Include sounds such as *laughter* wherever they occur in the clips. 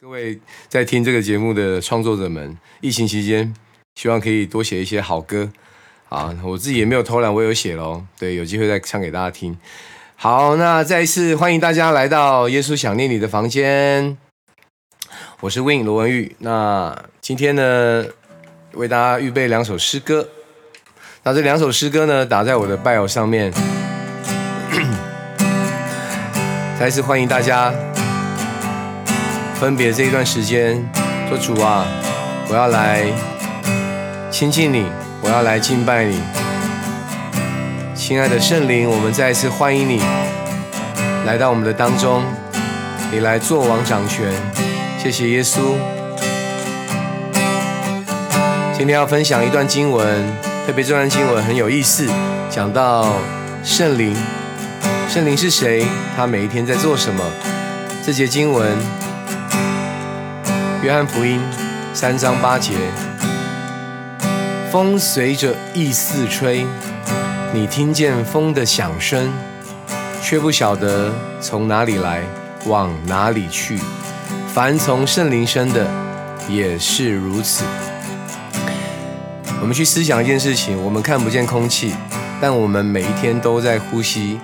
各位在听这个节目的创作者们，疫情期间希望可以多写一些好歌啊！我自己也没有偷懒，我有写喽。对，有机会再唱给大家听。好，那再一次欢迎大家来到耶稣想念你的房间。我是 Win 罗文玉。那今天呢，为大家预备两首诗歌。那这两首诗歌呢，打在我的 bio 上面。*coughs* 再一次欢迎大家。分别这一段时间，说主啊，我要来亲近你，我要来敬拜你，亲爱的圣灵，我们再一次欢迎你来到我们的当中，你来做王掌权，谢谢耶稣。今天要分享一段经文，特别这段经文很有意思，讲到圣灵，圣灵是谁？他每一天在做什么？这节经文。约翰福音三章八节，风随着意四吹，你听见风的响声，却不晓得从哪里来，往哪里去。凡从圣灵生的，也是如此。我们去思想一件事情：我们看不见空气，但我们每一天都在呼吸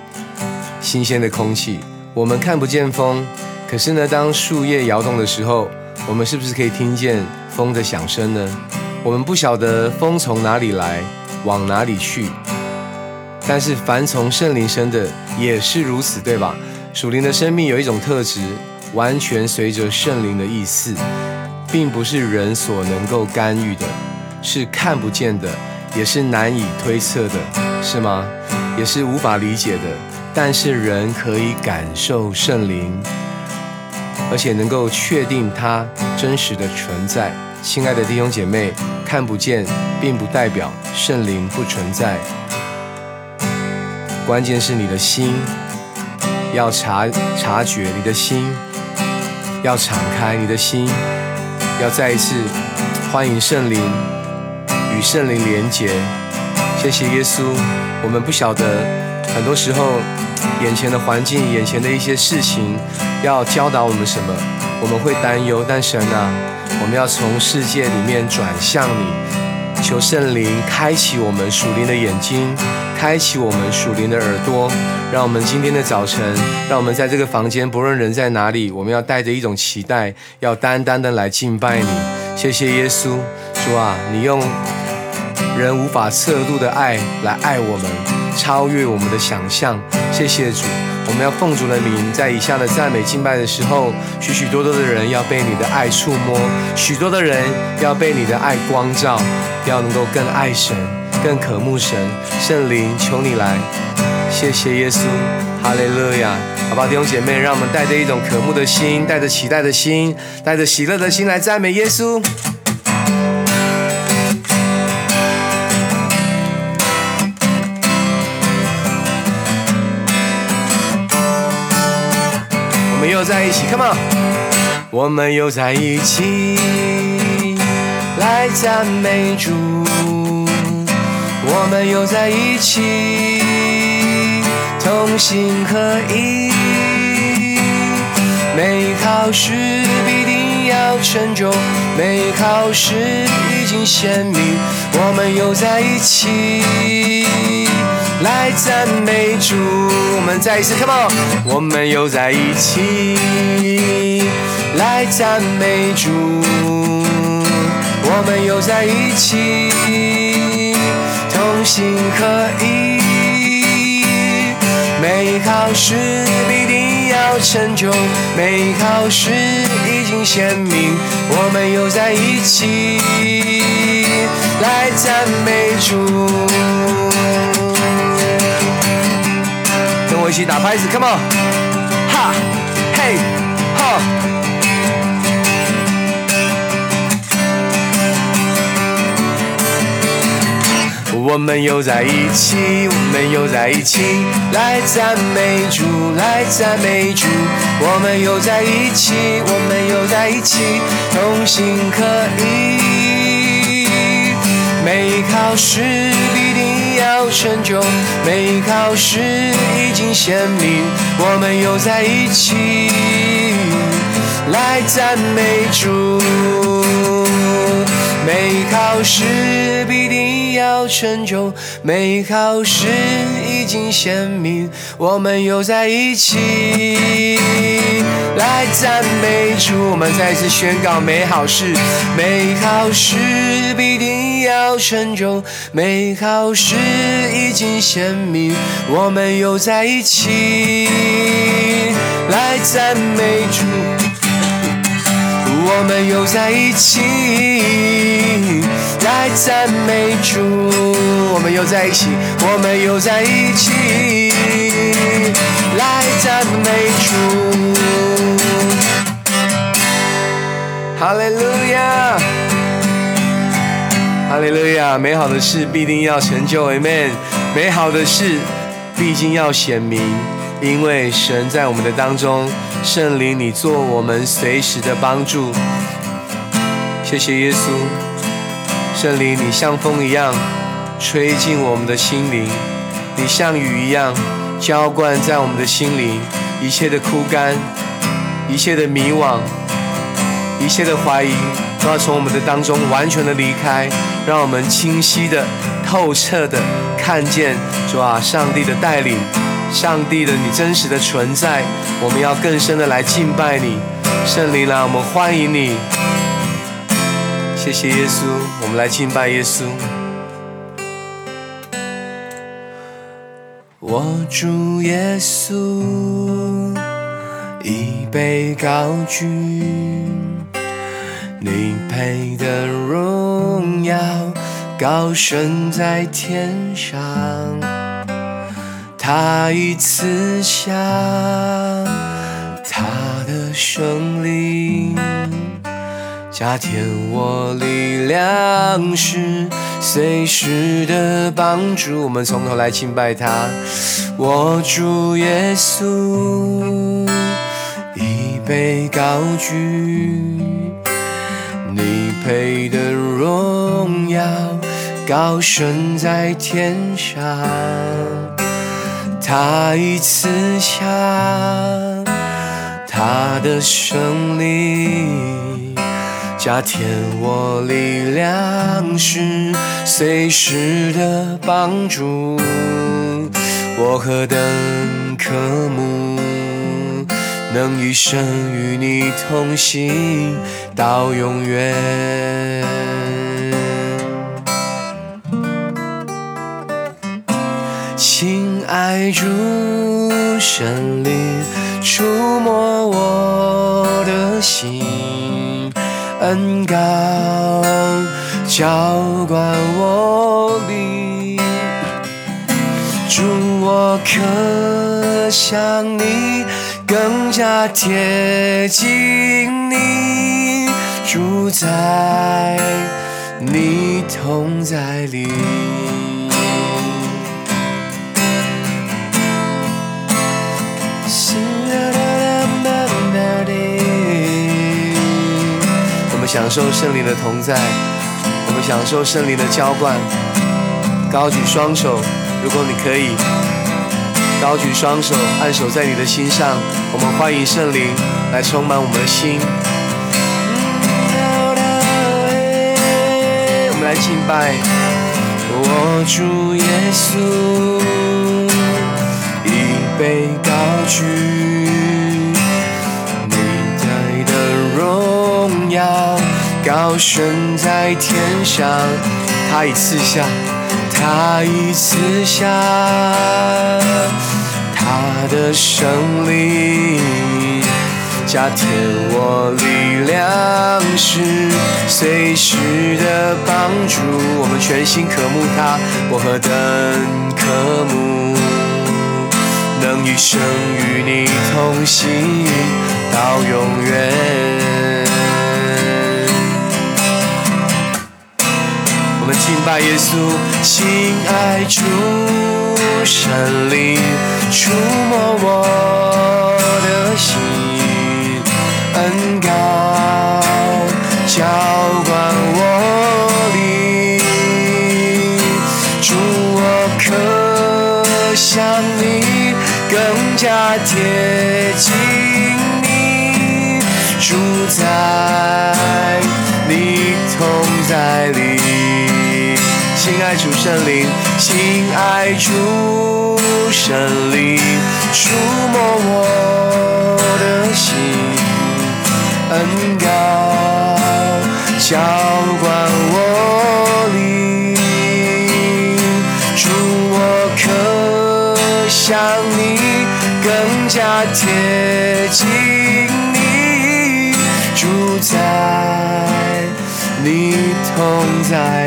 新鲜的空气。我们看不见风，可是呢，当树叶摇动的时候，我们是不是可以听见风的响声呢？我们不晓得风从哪里来，往哪里去。但是凡从圣灵生的也是如此，对吧？属灵的生命有一种特质，完全随着圣灵的意思，并不是人所能够干预的，是看不见的，也是难以推测的，是吗？也是无法理解的。但是人可以感受圣灵。而且能够确定它真实的存在，亲爱的弟兄姐妹，看不见并不代表圣灵不存在。关键是你的心要察察觉，你的心要敞开，你的心要再一次欢迎圣灵与圣灵连结。谢谢耶稣，我们不晓得很多时候。眼前的环境，眼前的一些事情，要教导我们什么？我们会担忧。但神啊，我们要从世界里面转向你，求圣灵开启我们属灵的眼睛，开启我们属灵的耳朵，让我们今天的早晨，让我们在这个房间，不论人在哪里，我们要带着一种期待，要单单的来敬拜你。谢谢耶稣，主啊，你用人无法测度的爱来爱我们。超越我们的想象，谢谢主。我们要奉主的名，在以下的赞美敬拜的时候，许许多多的人要被你的爱触摸，许多的人要被你的爱光照，要能够更爱神，更渴慕神。圣灵，求你来。谢谢耶稣，哈利路亚。好吧，弟兄姐妹，让我们带着一种渴慕的心，带着期待的心，带着喜乐的心来赞美耶稣。在一起，Come on！我们又在一起来赞美主，我们又在一起同心合一。每考试必定要成就，每考试已经显明，我们又在一起。来赞美主，我们再一次，Come on，我们又在一起。来赞美主，我们又在一起，同心合一。每考试必定要成就，每考试已经显明，我们又在一起。来赞美主。一起打拍子，Come on，哈，嘿，哈。我们又在一起，我们又在一起，来赞美主，来赞美主。我们又在一起，我们又在一起，同心合一。每考试必定。成就，没考试已经显明，我们又在一起，来赞美主。美好事必定要成就，美好事已经显明，我们又在一起来赞美主。我们再次宣告美好事，美好事必定要成就，美好事已经显明，我们又在一起来赞美主。我们又在一起来赞美主，我们又在一起，我们又在一起来赞美主。哈利路亚，哈利路亚，美好的事必定要成就，Amen。美好的事必定要显明，因为神在我们的当中。圣灵，你做我们随时的帮助。谢谢耶稣，圣灵，你像风一样吹进我们的心灵，你像雨一样浇灌在我们的心灵，一切的枯干，一切的迷惘，一切的怀疑，都要从我们的当中完全的离开，让我们清晰的、透彻的看见主啊，上帝的带领。上帝的你真实的存在，我们要更深的来敬拜你，圣灵啊，我们欢迎你。谢谢耶稣，我们来敬拜耶稣。我主耶稣已被高举，你配的荣耀高升在天上。他已赐下他的生灵，加添我力量，是随时的帮助。我们从头来敬拜他，我主耶稣已被高举，你配的荣耀高升在天上。他已赐下他的胜利，加添我力量，是随时的帮助。我何等渴慕，能一生与你同行到永远。爱主神灵触摸我的心，恩高浇灌我灵，祝我可向你更加贴近你，住在你同在里。享受圣灵的同在，我们享受圣灵的浇灌。高举双手，如果你可以，高举双手，按手在你的心上。我们欢迎圣灵来充满我们的心。我们来敬拜，我主耶稣已被高举。你在的荣耀高升在天上，他已赐下，他已赐下他的胜利，加添我力量，是随时的帮助。我们全心渴慕他，我何等渴慕，能一生与你同行到永远。敬拜耶稣，亲爱主神灵触摸我的心，爱主圣灵，亲爱主圣灵，触摸我的心，恩膏浇灌我灵，主我可向你更加贴近你，住在你同在。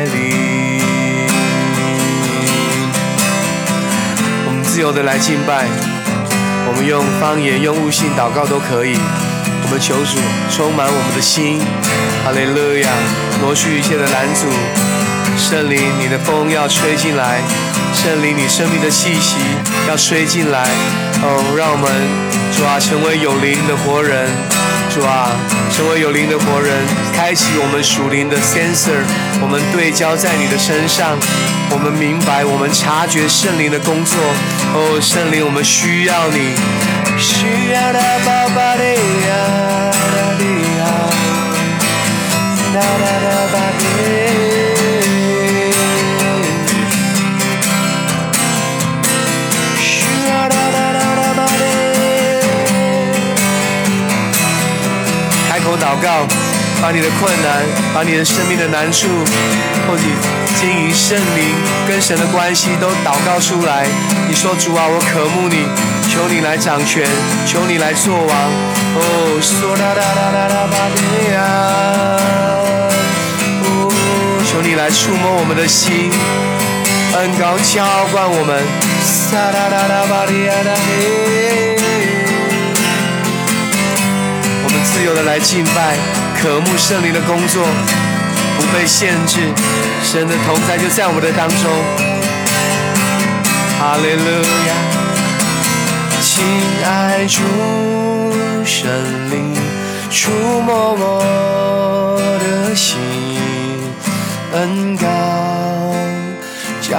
由的来敬拜，我们用方言、用悟性祷告都可以。我们求主充满我们的心，哈利路亚，挪去一切的拦阻。圣灵，你的风要吹进来，圣灵，你生命的气息要吹进来。哦，让我们主啊，成为有灵的活人，主啊，成为有灵的活人，开启我们属灵的 sensor，我们对焦在你的身上，我们明白，我们察觉圣灵的工作。哦，圣灵，我们需要你。需要的爸爸的呀的呀，哒哒哒吧的。告，把你的困难，把你的生命的难处，或者经营圣灵跟神的关系都祷告出来。你说主啊，我渴慕你，求你来掌权，求你来做王。哦，说哒哒哒哒哒吧的呀，哦，求你来触摸我们的心，恩高浇灌我们。撒哒哒哒吧的呀哒嘿。我们自由的来敬拜，渴慕圣灵的工作，不被限制，神的同在就在我们的当中。哈利路亚，亲爱主圣灵，触摸我的心，恩膏浇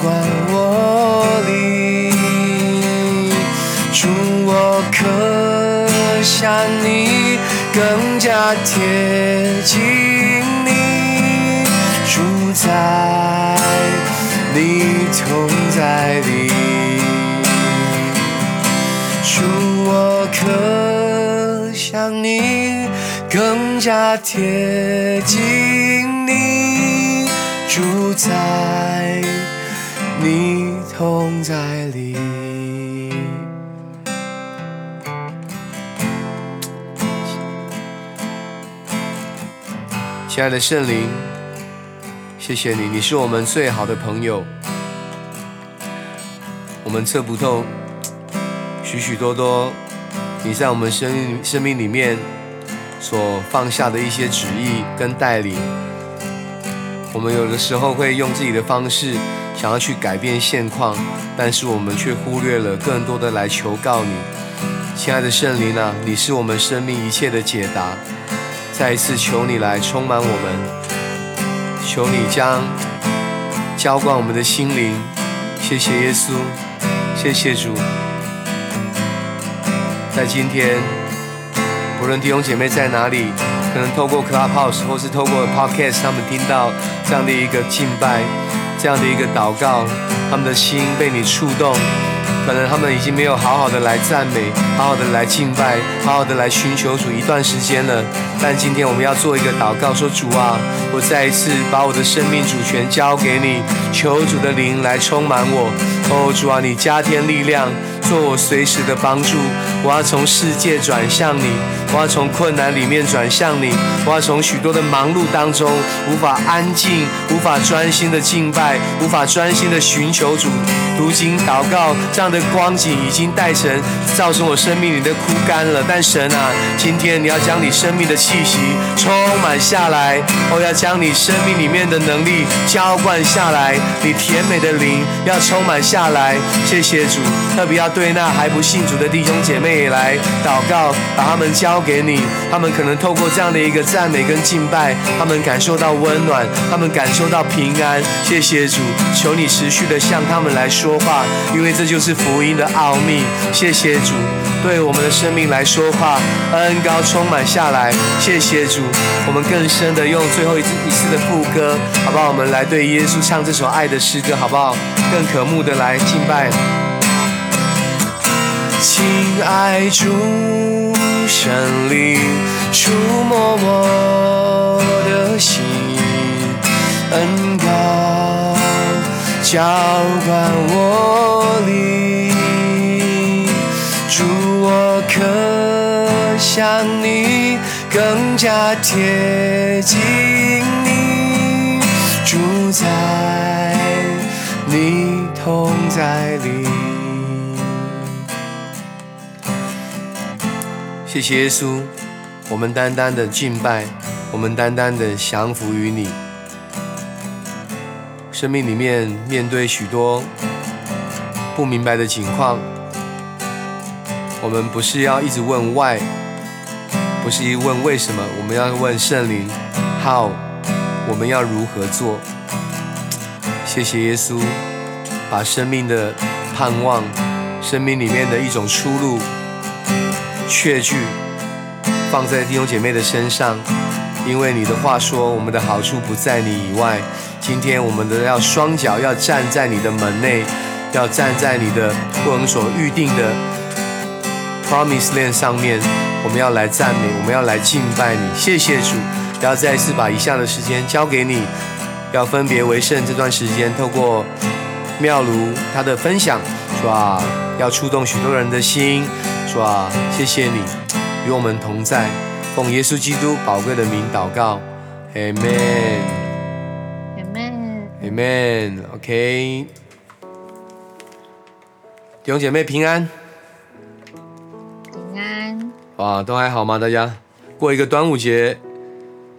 灌我灵，主我可想你更加贴近你，住在你同在里，主我可想你更加贴近你，住在你同在里。亲爱的圣灵，谢谢你，你是我们最好的朋友。我们测不透许许多多你在我们生命生命里面所放下的一些旨意跟带领。我们有的时候会用自己的方式想要去改变现况，但是我们却忽略了更多的来求告你，亲爱的圣灵啊，你是我们生命一切的解答。再一次求你来充满我们，求你将浇灌我们的心灵。谢谢耶稣，谢谢主。在今天，不论弟兄姐妹在哪里，可能透过 Clubhouse 或是透过 Podcast，他们听到这样的一个敬拜，这样的一个祷告，他们的心被你触动。可能他们已经没有好好的来赞美，好好的来敬拜，好好的来寻求主一段时间了。但今天我们要做一个祷告，说主啊，我再一次把我的生命主权交给你，求主的灵来充满我。哦，主啊，你加添力量，做我随时的帮助。我要从世界转向你，我要从困难里面转向你，我要从许多的忙碌当中无法安静、无法专心的敬拜、无法专心的寻求主、读经祷告，这样的光景已经带成造成我生命里的枯干了。但神啊，今天你要将你生命的气息充满下来，哦，要将你生命里面的能力浇灌下来，你甜美的灵要充满下来。谢谢主，特别要对那还不信主的弟兄姐妹来祷告，把他们浇给你。他们可能透过这样的一个赞美跟敬拜，他们感受到温暖，他们感受到平安。谢谢主，求你持续的向他们来说话，因为这就是福音的奥秘。谢谢主，对我们的生命来说话，恩高充满下来。谢谢主，我们更深的用最后一次一次的副歌，好不好？我们来对耶稣唱这首爱的诗歌，好不好？更渴慕的来敬拜。亲爱主神灵，触摸我的心，恩高浇灌我灵，主我可向你更加贴近你，住在你同在里。谢谢耶稣，我们单单的敬拜，我们单单的降服于你。生命里面面对许多不明白的情况，我们不是要一直问 why，不是一问为什么，我们要问圣灵 how，我们要如何做？谢谢耶稣，把生命的盼望，生命里面的一种出路。确据放在弟兄姐妹的身上，因为你的话说，我们的好处不在你以外。今天我们的要双脚要站在你的门内，要站在你的我们所预定的 promise land 上面。我们要来赞美，我们要来敬拜你。谢谢主，要再一次把以下的时间交给你，要分别为圣。这段时间透过妙如他的分享，是吧？要触动许多人的心。主啊，谢谢你与我们同在，奉耶稣基督宝贵的名祷告，Amen，Amen，Amen。OK，弟兄姐妹平安，平安。哇，都还好吗？大家过一个端午节，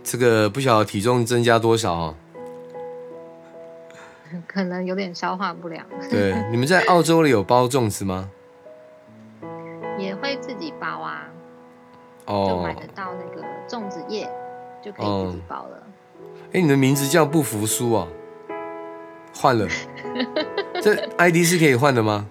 这个不晓得体重增加多少啊？可能有点消化不良。对，你们在澳洲里有包粽子吗？也会自己包啊，哦就买得到那个粽子叶，就可以自己包了。哎，你的名字叫不服输啊？换了，*laughs* 这 ID 是可以换的吗？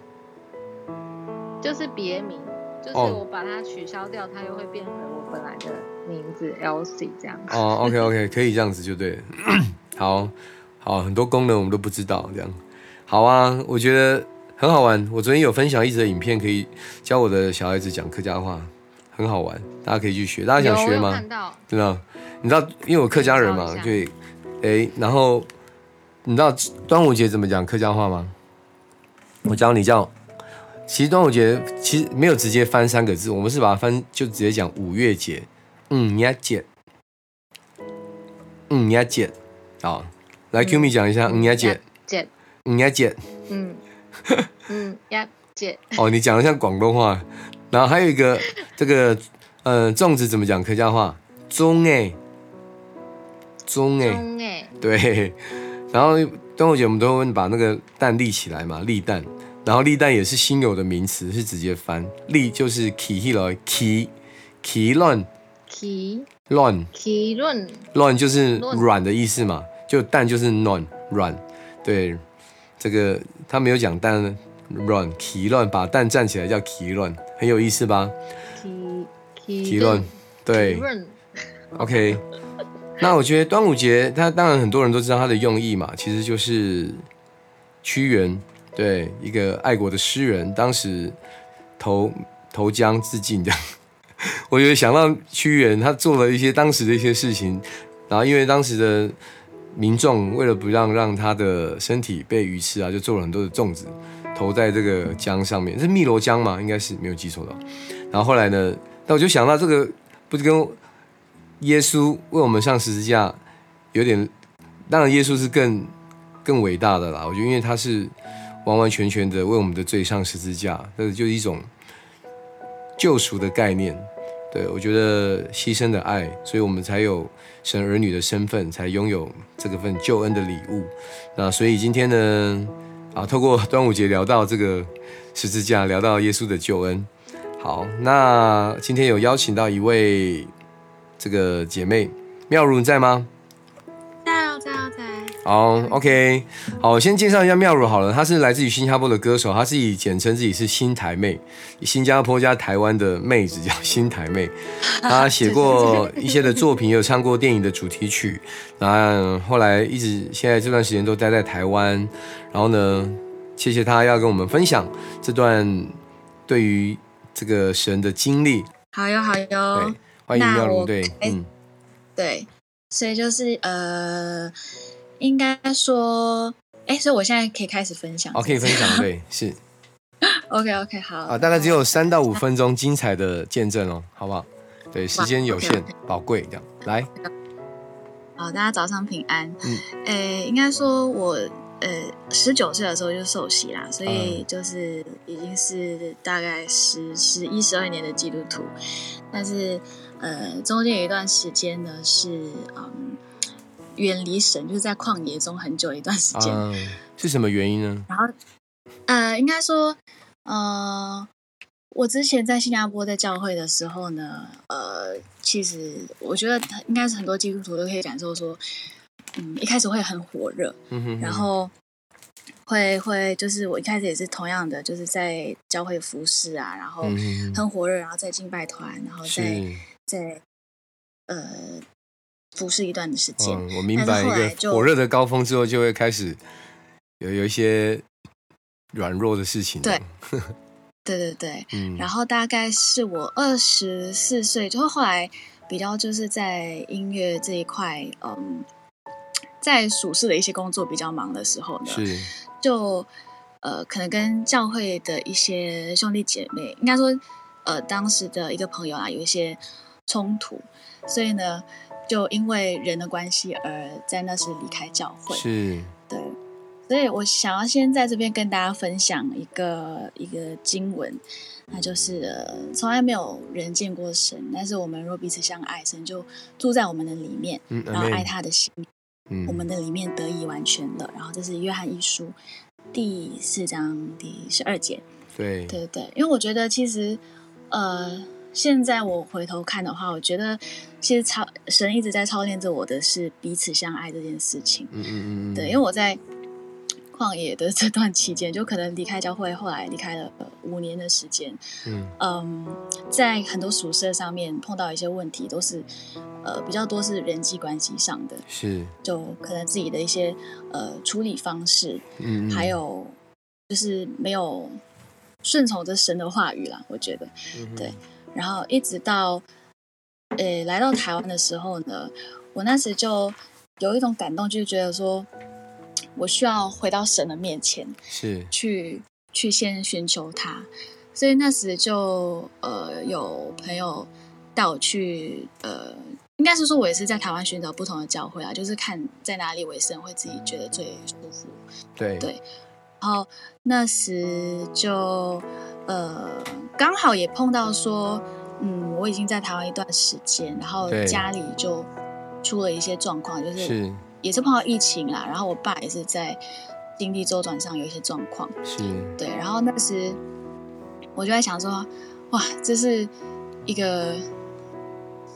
就是别名，就是我把它取消掉，它又会变回我本来的名字 LC 这样。哦，OK OK，*laughs* 可以这样子就对。*coughs* 好好，很多功能我们都不知道，这样好啊，我觉得。很好玩，我昨天有分享一则影片，可以教我的小孩子讲客家话，很好玩，大家可以去学。大家想学吗？真的，你知道，因为我客家人嘛，对，哎，然后你知道端午节怎么讲客家话吗？我教你叫，其实端午节其实没有直接翻三个字，我们是把它翻就直接讲五月节，嗯呀节，嗯呀节，好，来 Q 米讲一下嗯呀节，节，嗯呀节，嗯。嗯，鸭姐。哦，你讲的像广东话，然后还有一个这个，呃，粽子怎么讲客家话？中哎，中哎，中哎，对。然后端午节我们都会把那个蛋立起来嘛，立蛋。然后立蛋也是新有的名词，是直接翻。立就是起起来起起乱。起。乱。起乱。乱就是软的意思嘛，就蛋就是软软，对。这个他没有讲蛋乱，奇乱把蛋站起来叫奇乱，很有意思吧？奇奇乱，对。OK，那我觉得端午节，它当然很多人都知道它的用意嘛，其实就是屈原，对一个爱国的诗人，当时投投江自尽的。*laughs* 我觉得想到屈原，他做了一些当时的一些事情，然后因为当时的。民众为了不让让他的身体被鱼吃啊，就做了很多的粽子，投在这个江上面，是汨罗江嘛？应该是没有记错的。然后后来呢，那我就想到这个，不是跟耶稣为我们上十字架有点，当然耶稣是更更伟大的啦。我觉得因为他是完完全全的为我们的罪上十字架，这就是一种救赎的概念。对我觉得牺牲的爱，所以我们才有。神儿女的身份，才拥有这个份救恩的礼物。那所以今天呢，啊，透过 *laughs* 端午节聊到这个十字架，聊到耶稣的救恩。好，那今天有邀请到一位这个姐妹妙如，你在吗？好，OK，好，我先介绍一下妙如好了，她是来自于新加坡的歌手，她自己简称自己是新台妹，新加坡加台湾的妹子叫新台妹。*laughs* 她写过一些的作品，也有唱过电影的主题曲。然后后来一直现在这段时间都待在台湾。然后呢，谢谢她要跟我们分享这段对于这个神的经历。好哟，好哟，欢迎妙如，对，嗯，对，所以就是呃。应该说，哎，所以我现在可以开始分享。哦，可以分享，对，*laughs* 是。OK OK，好。啊，大概只有三到五分钟，精彩的见证哦，好不好？对，时间有限，宝贵，这样来。好，大家早上平安。嗯。诶，应该说我呃十九岁的时候就受洗啦，所以就是已经是大概十十一十二年的基督徒，但是呃中间有一段时间呢是嗯。远离神，就是在旷野中很久一段时间，是什么原因呢？然后，呃，应该说，呃，我之前在新加坡在教会的时候呢，呃，其实我觉得应该是很多基督徒都可以感受说，嗯，一开始会很火热，嗯哼，然后会会就是我一开始也是同样的，就是在教会服侍啊，然后很火热，然后在敬拜团，然后在在呃。服侍一段的时间，我明白一个火热的高峰之后，就会开始有有一些软弱的事情。*laughs* 对，对对对，嗯。然后大概是我二十四岁，就后来比较就是在音乐这一块，嗯，在属事的一些工作比较忙的时候呢，是就呃，可能跟教会的一些兄弟姐妹，应该说呃，当时的一个朋友啊，有一些冲突，所以呢。就因为人的关系而在那时离开教会，是对，所以我想要先在这边跟大家分享一个一个经文，那就是从来没有人见过神，但是我们若彼此相爱，神就住在我们的里面，然后爱他的心，我们的里面得以完全了。然后这是约翰一书第四章第十二节，对对对，因为我觉得其实呃。现在我回头看的话，我觉得其实操神一直在操练着我的是彼此相爱这件事情。嗯嗯嗯。对，因为我在旷野的这段期间，就可能离开教会，后来离开了五年的时间。嗯嗯，在很多宿舍上面碰到一些问题，都是呃比较多是人际关系上的。是。就可能自己的一些呃处理方式，嗯，还有就是没有顺从着神的话语啦。我觉得，对。然后一直到，呃，来到台湾的时候呢，我那时就有一种感动，就是觉得说，我需要回到神的面前，是去去先寻求他。所以那时就呃有朋友带我去，呃，应该是说我也是在台湾寻找不同的教会啊，就是看在哪里为生会自己觉得最舒服。对对，然后那时就。呃，刚好也碰到说，嗯，我已经在台湾一段时间，然后家里就出了一些状况，就是也是碰到疫情啦，然后我爸也是在经济周转上有一些状况，是对，然后那时我就在想说，哇，这是一个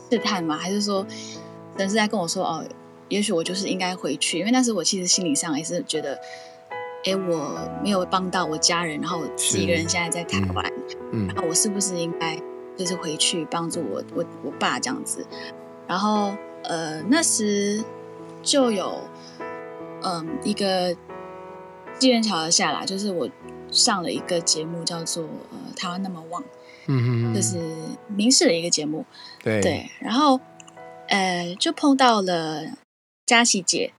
试探吗？还是说人是在跟我说，哦，也许我就是应该回去，因为那时我其实心理上也是觉得。哎，我没有帮到我家人，然后自己一个人现在在台湾，嗯，然后我是不是应该就是回去帮助我我我爸这样子？然后呃，那时就有嗯一个机缘巧合下来，就是我上了一个节目叫做呃台湾那么旺，嗯嗯嗯，就是民视的一个节目，对对，然后呃就碰到了佳琪姐，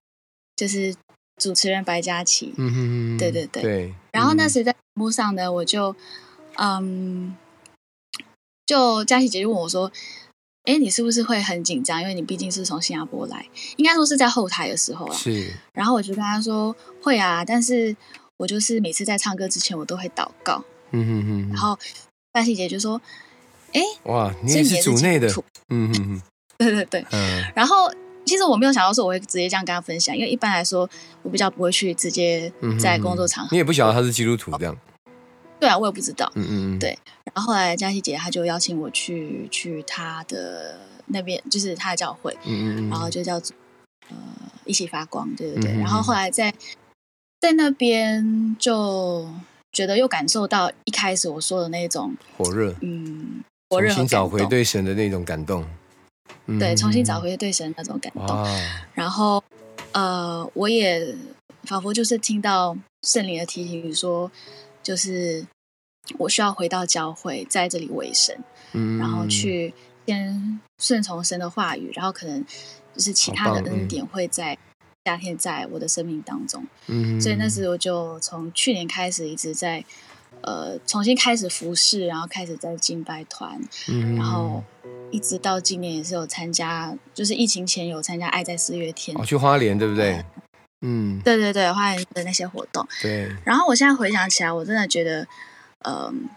就是。主持人白佳琪，嗯哼，对对对，对。然后那时在节目上呢，我就，嗯，就佳琪姐就问我说：“哎，你是不是会很紧张？因为你毕竟是从新加坡来，应该说是在后台的时候啊。”是。然后我就跟他说：“会啊，但是我就是每次在唱歌之前，我都会祷告。”嗯哼哼。然后佳琪姐就说：“哎，哇，你也是组内的，嗯哼哼，*laughs* 对对对，嗯。然后。其实我没有想到说我会直接这样跟他分享，因为一般来说我比较不会去直接在工作场合。你也不晓得他是基督徒这样？对啊，我也不知道。嗯嗯嗯。对，然后后来佳琪姐她就邀请我去去她的那边，就是她的教会。嗯嗯嗯。然后就叫做呃一起发光，对对对。然后后来在在那边就觉得又感受到一开始我说的那种火热，嗯，重新找回对神的那种感动，对，重新找回对神那种感动。然后呃，我也仿佛就是听到圣灵的提醒说，就是我需要回到教会，在这里为神，嗯，然后去先顺从神的话语，然后可能就是其他的恩典会在。夏天在我的生命当中，嗯，所以那时我就从去年开始一直在呃重新开始服侍，然后开始在敬拜团，嗯，然后一直到今年也是有参加，就是疫情前有参加爱在四月天，哦，去花莲对不对？嗯，对对对，花莲的那些活动，对。然后我现在回想起来，我真的觉得，嗯，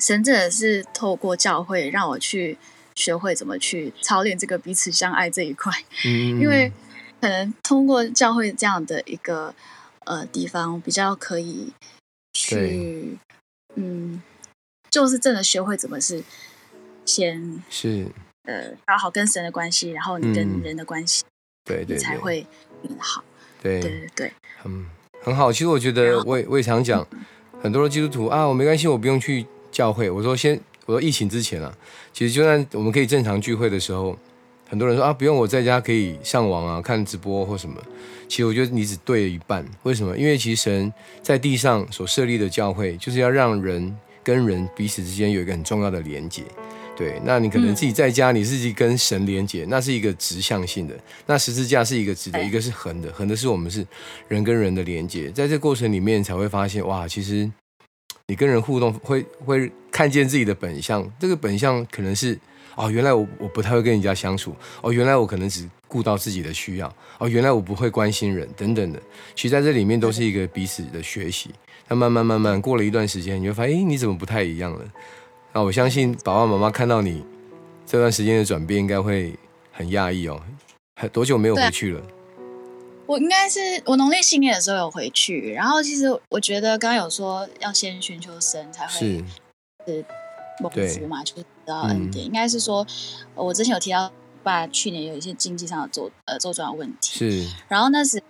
神真的是透过教会让我去学会怎么去操练这个彼此相爱这一块，嗯，因为。可能通过教会这样的一个呃地方，比较可以去，嗯，就是真的学会怎么是先是呃搞好跟神的关系，然后你跟人的关系，对对，才会变好。对对对对，嗯，很好。其实我觉得，我也我也常讲，很多的基督徒啊，我没关系，我不用去教会。我说先，我说疫情之前啊，其实就算我们可以正常聚会的时候。很多人说啊，不用我在家可以上网啊，看直播或什么。其实我觉得你只对了一半。为什么？因为其实神在地上所设立的教会，就是要让人跟人彼此之间有一个很重要的连接。对，那你可能自己在家，你自己跟神连接，那是一个直向性的。那十字架是一个直的，一个是横的。横的是我们是人跟人的连接，在这过程里面才会发现，哇，其实你跟人互动会会看见自己的本相。这个本相可能是。哦，原来我我不太会跟人家相处。哦，原来我可能只顾到自己的需要。哦，原来我不会关心人等等的。其实在这里面都是一个彼此的学习。那慢慢慢慢过了一段时间，你就发现，哎，你怎么不太一样了？那我相信爸爸妈妈看到你这段时间的转变，应该会很讶异哦。很多久没有回去了？我应该是我农历新年的时候有回去。然后其实我觉得刚刚有说要先寻求神才会是。蒙福嘛，就是得到恩典。应该是说，我之前有提到，爸去年有一些经济上的周呃周转的问题。是。然后那时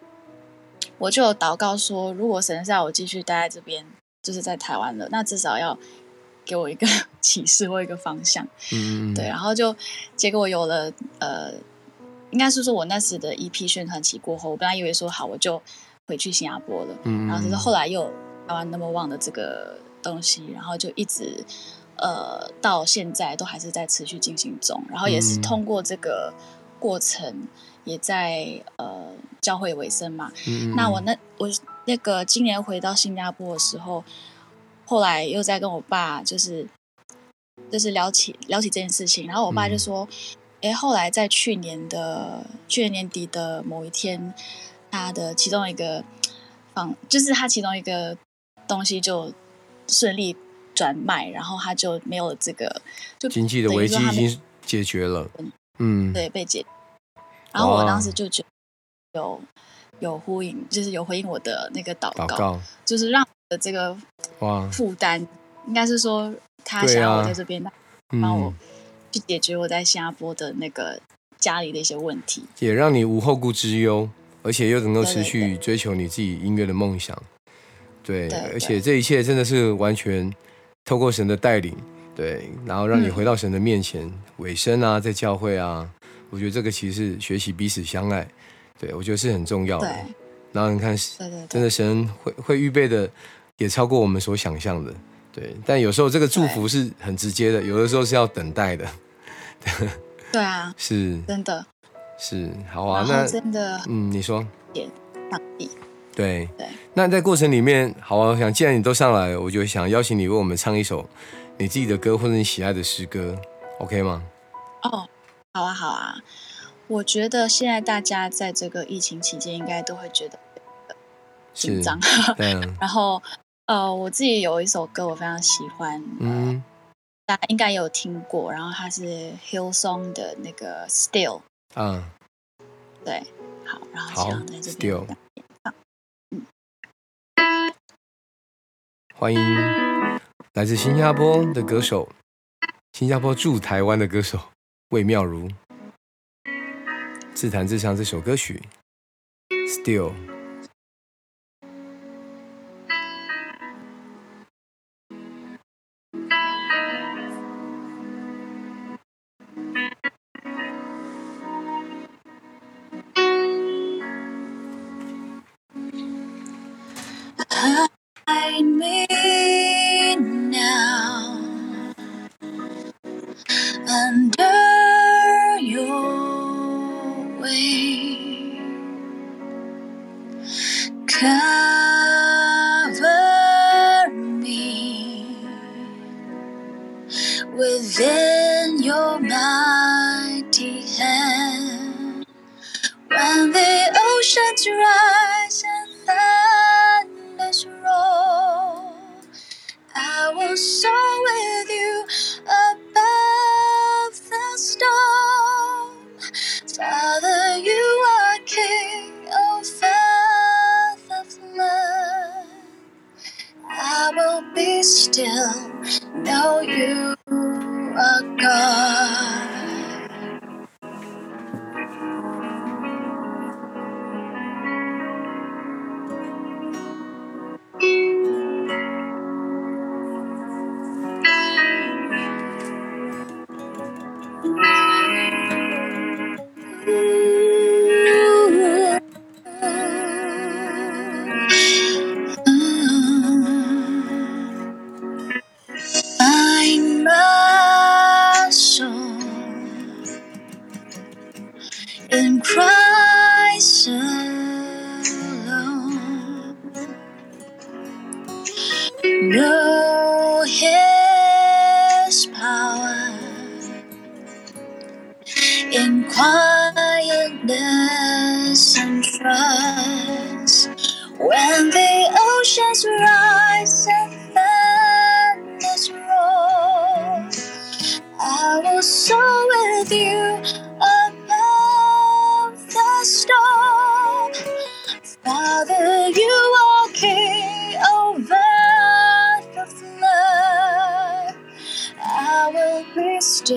我就有祷告说，如果神让我继续待在这边，就是在台湾了，那至少要给我一个启示或一个方向。嗯。对，然后就结果我有了呃，应该是说我那时的 EP 宣传期过后，我本来以为说好我就回去新加坡了。嗯。然后就是后来又台湾那么旺的这个东西，然后就一直。呃，到现在都还是在持续进行中，然后也是通过这个过程，也在呃教会为生嘛。嗯那我那我那个今年回到新加坡的时候，后来又在跟我爸就是就是聊起聊起这件事情，然后我爸就说：“哎，后来在去年的去年年底的某一天，他的其中一个房就是他其中一个东西就顺利。”转卖，然后他就没有这个，就经济的危机已经解决了。嗯，对，被解。然后我当时就觉有有呼应，就是有回应我的那个祷告，就是让的这个哇负担，应该是说他想要我在这边帮我去解决我在新加坡的那个家里的一些问题，也让你无后顾之忧，而且又能够持续追求你自己音乐的梦想。对，而且这一切真的是完全。透过神的带领，对，然后让你回到神的面前，尾声啊，在教会啊，我觉得这个其实是学习彼此相爱，对我觉得是很重要的。然后你看，真的神会会预备的也超过我们所想象的，对。但有时候这个祝福是很直接的，有的时候是要等待的。对啊，*laughs* 是真的，是好啊。那真的，嗯，你说，上帝。对对，那在过程里面，好啊，我想既然你都上来，我就想邀请你为我们唱一首你自己的歌或者你喜爱的诗歌，OK 吗？哦，好啊，好啊。我觉得现在大家在这个疫情期间，应该都会觉得紧张。对。*laughs* 然后，呃，我自己有一首歌我非常喜欢，嗯，大家应该有听过，然后它是 Hillsong 的那个 Still。嗯。对，好，然后想在这边。欢迎来自新加坡的歌手，新加坡驻台湾的歌手魏妙如，自弹自唱这首歌曲 Still。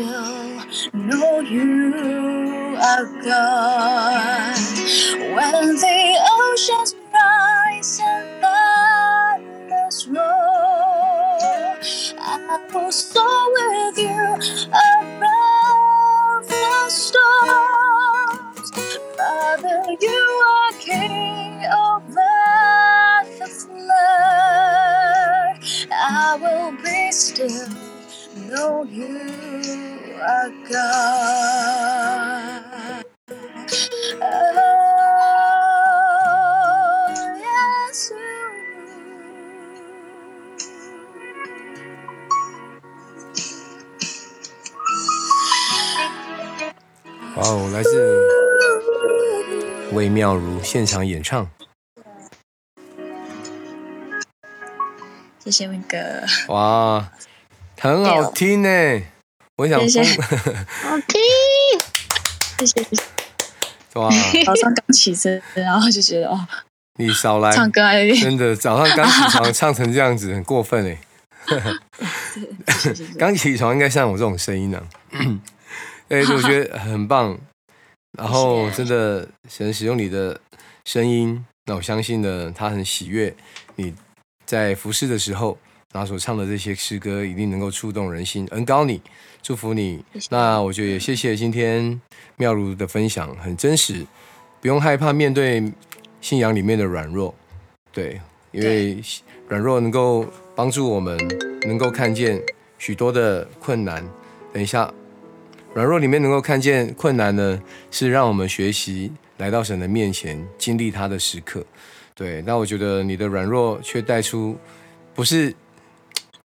will know you are God. When the oceans rise and thunders roar, I will soar with you. 哦，来自魏妙如现场演唱，谢谢文哥。哇，很好听呢，我想，好听，谢谢。哇，早上刚起身，然后就觉得哦，你少来唱歌，真的早上刚起床唱成这样子，很过分哎。*laughs* 刚起床应该像我这种声音呢。*laughs* 哎，我觉得很棒，然后真的想使用你的声音，那我相信呢，他很喜悦你在服侍的时候，然后所唱的这些诗歌一定能够触动人心，恩高你，祝福你。那我觉得也谢谢今天妙如的分享，很真实，不用害怕面对信仰里面的软弱，对，因为软弱能够帮助我们能够看见许多的困难。等一下。软弱里面能够看见困难呢，是让我们学习来到神的面前，经历他的时刻。对，那我觉得你的软弱却带出，不是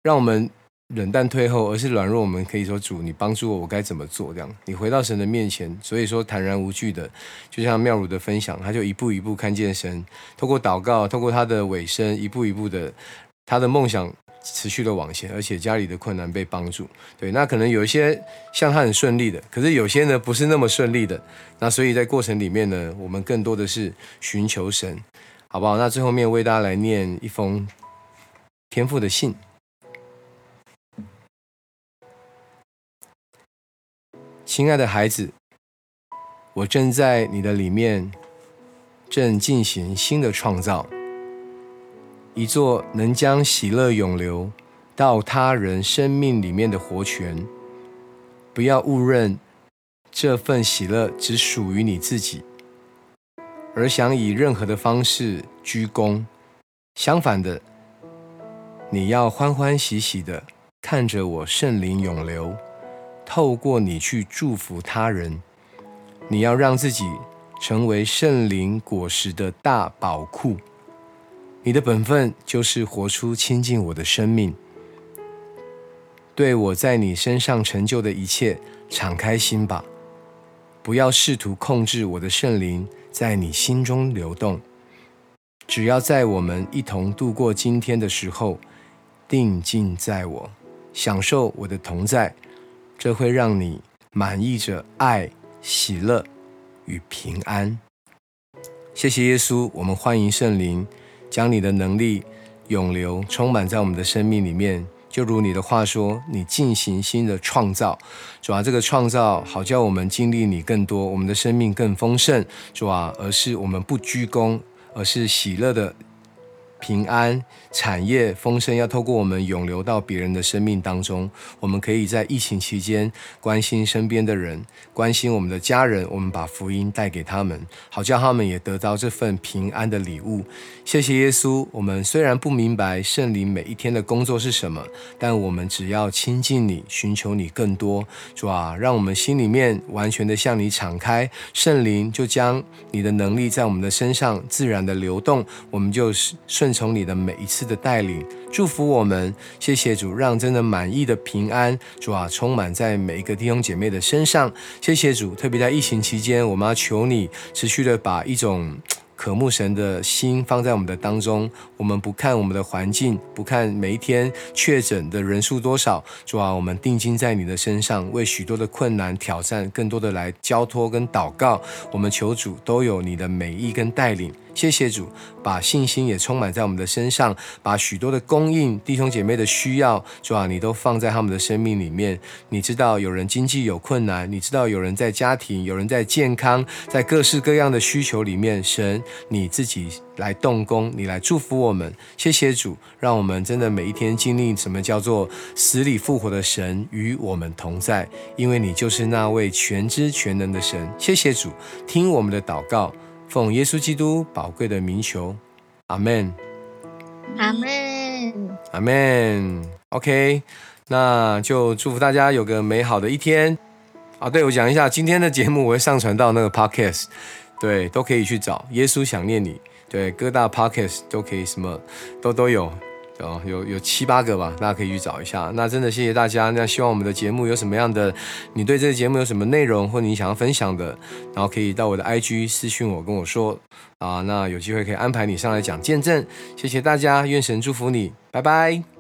让我们冷淡退后，而是软弱。我们可以说主，你帮助我，我该怎么做？这样，你回到神的面前，所以说坦然无惧的，就像妙如的分享，他就一步一步看见神，透过祷告，透过他的尾声，一步一步的，他的梦想。持续的往前，而且家里的困难被帮助。对，那可能有一些像他很顺利的，可是有些呢不是那么顺利的。那所以在过程里面呢，我们更多的是寻求神，好不好？那最后面为大家来念一封天父的信。亲爱的孩子，我正在你的里面正进行新的创造，一座能将喜乐永流到他人生命里面的活泉。不要误认这份喜乐只属于你自己，而想以任何的方式鞠躬。相反的，你要欢欢喜喜的看着我圣灵永流，透过你去祝福他人。你要让自己成为圣灵果实的大宝库。你的本分就是活出亲近我的生命。对我在你身上成就的一切，敞开心吧，不要试图控制我的圣灵在你心中流动。只要在我们一同度过今天的时候，定静在我，享受我的同在，这会让你满意着爱、喜乐与平安。谢谢耶稣，我们欢迎圣灵，将你的能力永留充满在我们的生命里面。就如你的话说，你进行新的创造，主啊，这个创造好叫我们经历你更多，我们的生命更丰盛，主啊，而是我们不居功，而是喜乐的。平安产业丰盛，要透过我们涌流到别人的生命当中。我们可以在疫情期间关心身边的人，关心我们的家人。我们把福音带给他们，好叫他们也得到这份平安的礼物。谢谢耶稣。我们虽然不明白圣灵每一天的工作是什么，但我们只要亲近你，寻求你更多。主啊，让我们心里面完全的向你敞开，圣灵就将你的能力在我们的身上自然的流动，我们就是顺。顺从你的每一次的带领，祝福我们，谢谢主，让真的满意的平安，主啊，充满在每一个弟兄姐妹的身上。谢谢主，特别在疫情期间，我们要求你持续的把一种。*tsk* 渴慕神的心放在我们的当中，我们不看我们的环境，不看每一天确诊的人数多少，主啊，我们定睛在你的身上，为许多的困难挑战，更多的来交托跟祷告。我们求主都有你的美意跟带领，谢谢主，把信心也充满在我们的身上，把许多的供应弟兄姐妹的需要，主啊，你都放在他们的生命里面。你知道有人经济有困难，你知道有人在家庭，有人在健康，在各式各样的需求里面，神。你自己来动工，你来祝福我们，谢谢主，让我们真的每一天经历什么叫做死里复活的神与我们同在，因为你就是那位全知全能的神。谢谢主，听我们的祷告，奉耶稣基督宝贵的名求，阿门，阿门，阿门。OK，那就祝福大家有个美好的一天。啊，对我讲一下，今天的节目我会上传到那个 Podcast。对，都可以去找耶稣想念你。对，各大 podcast 都可以，什么都都有，哦，有有七八个吧，大家可以去找一下。那真的谢谢大家。那希望我们的节目有什么样的，你对这个节目有什么内容，或你想要分享的，然后可以到我的 IG 私信我，跟我说啊。那有机会可以安排你上来讲见证。谢谢大家，愿神祝福你，拜拜。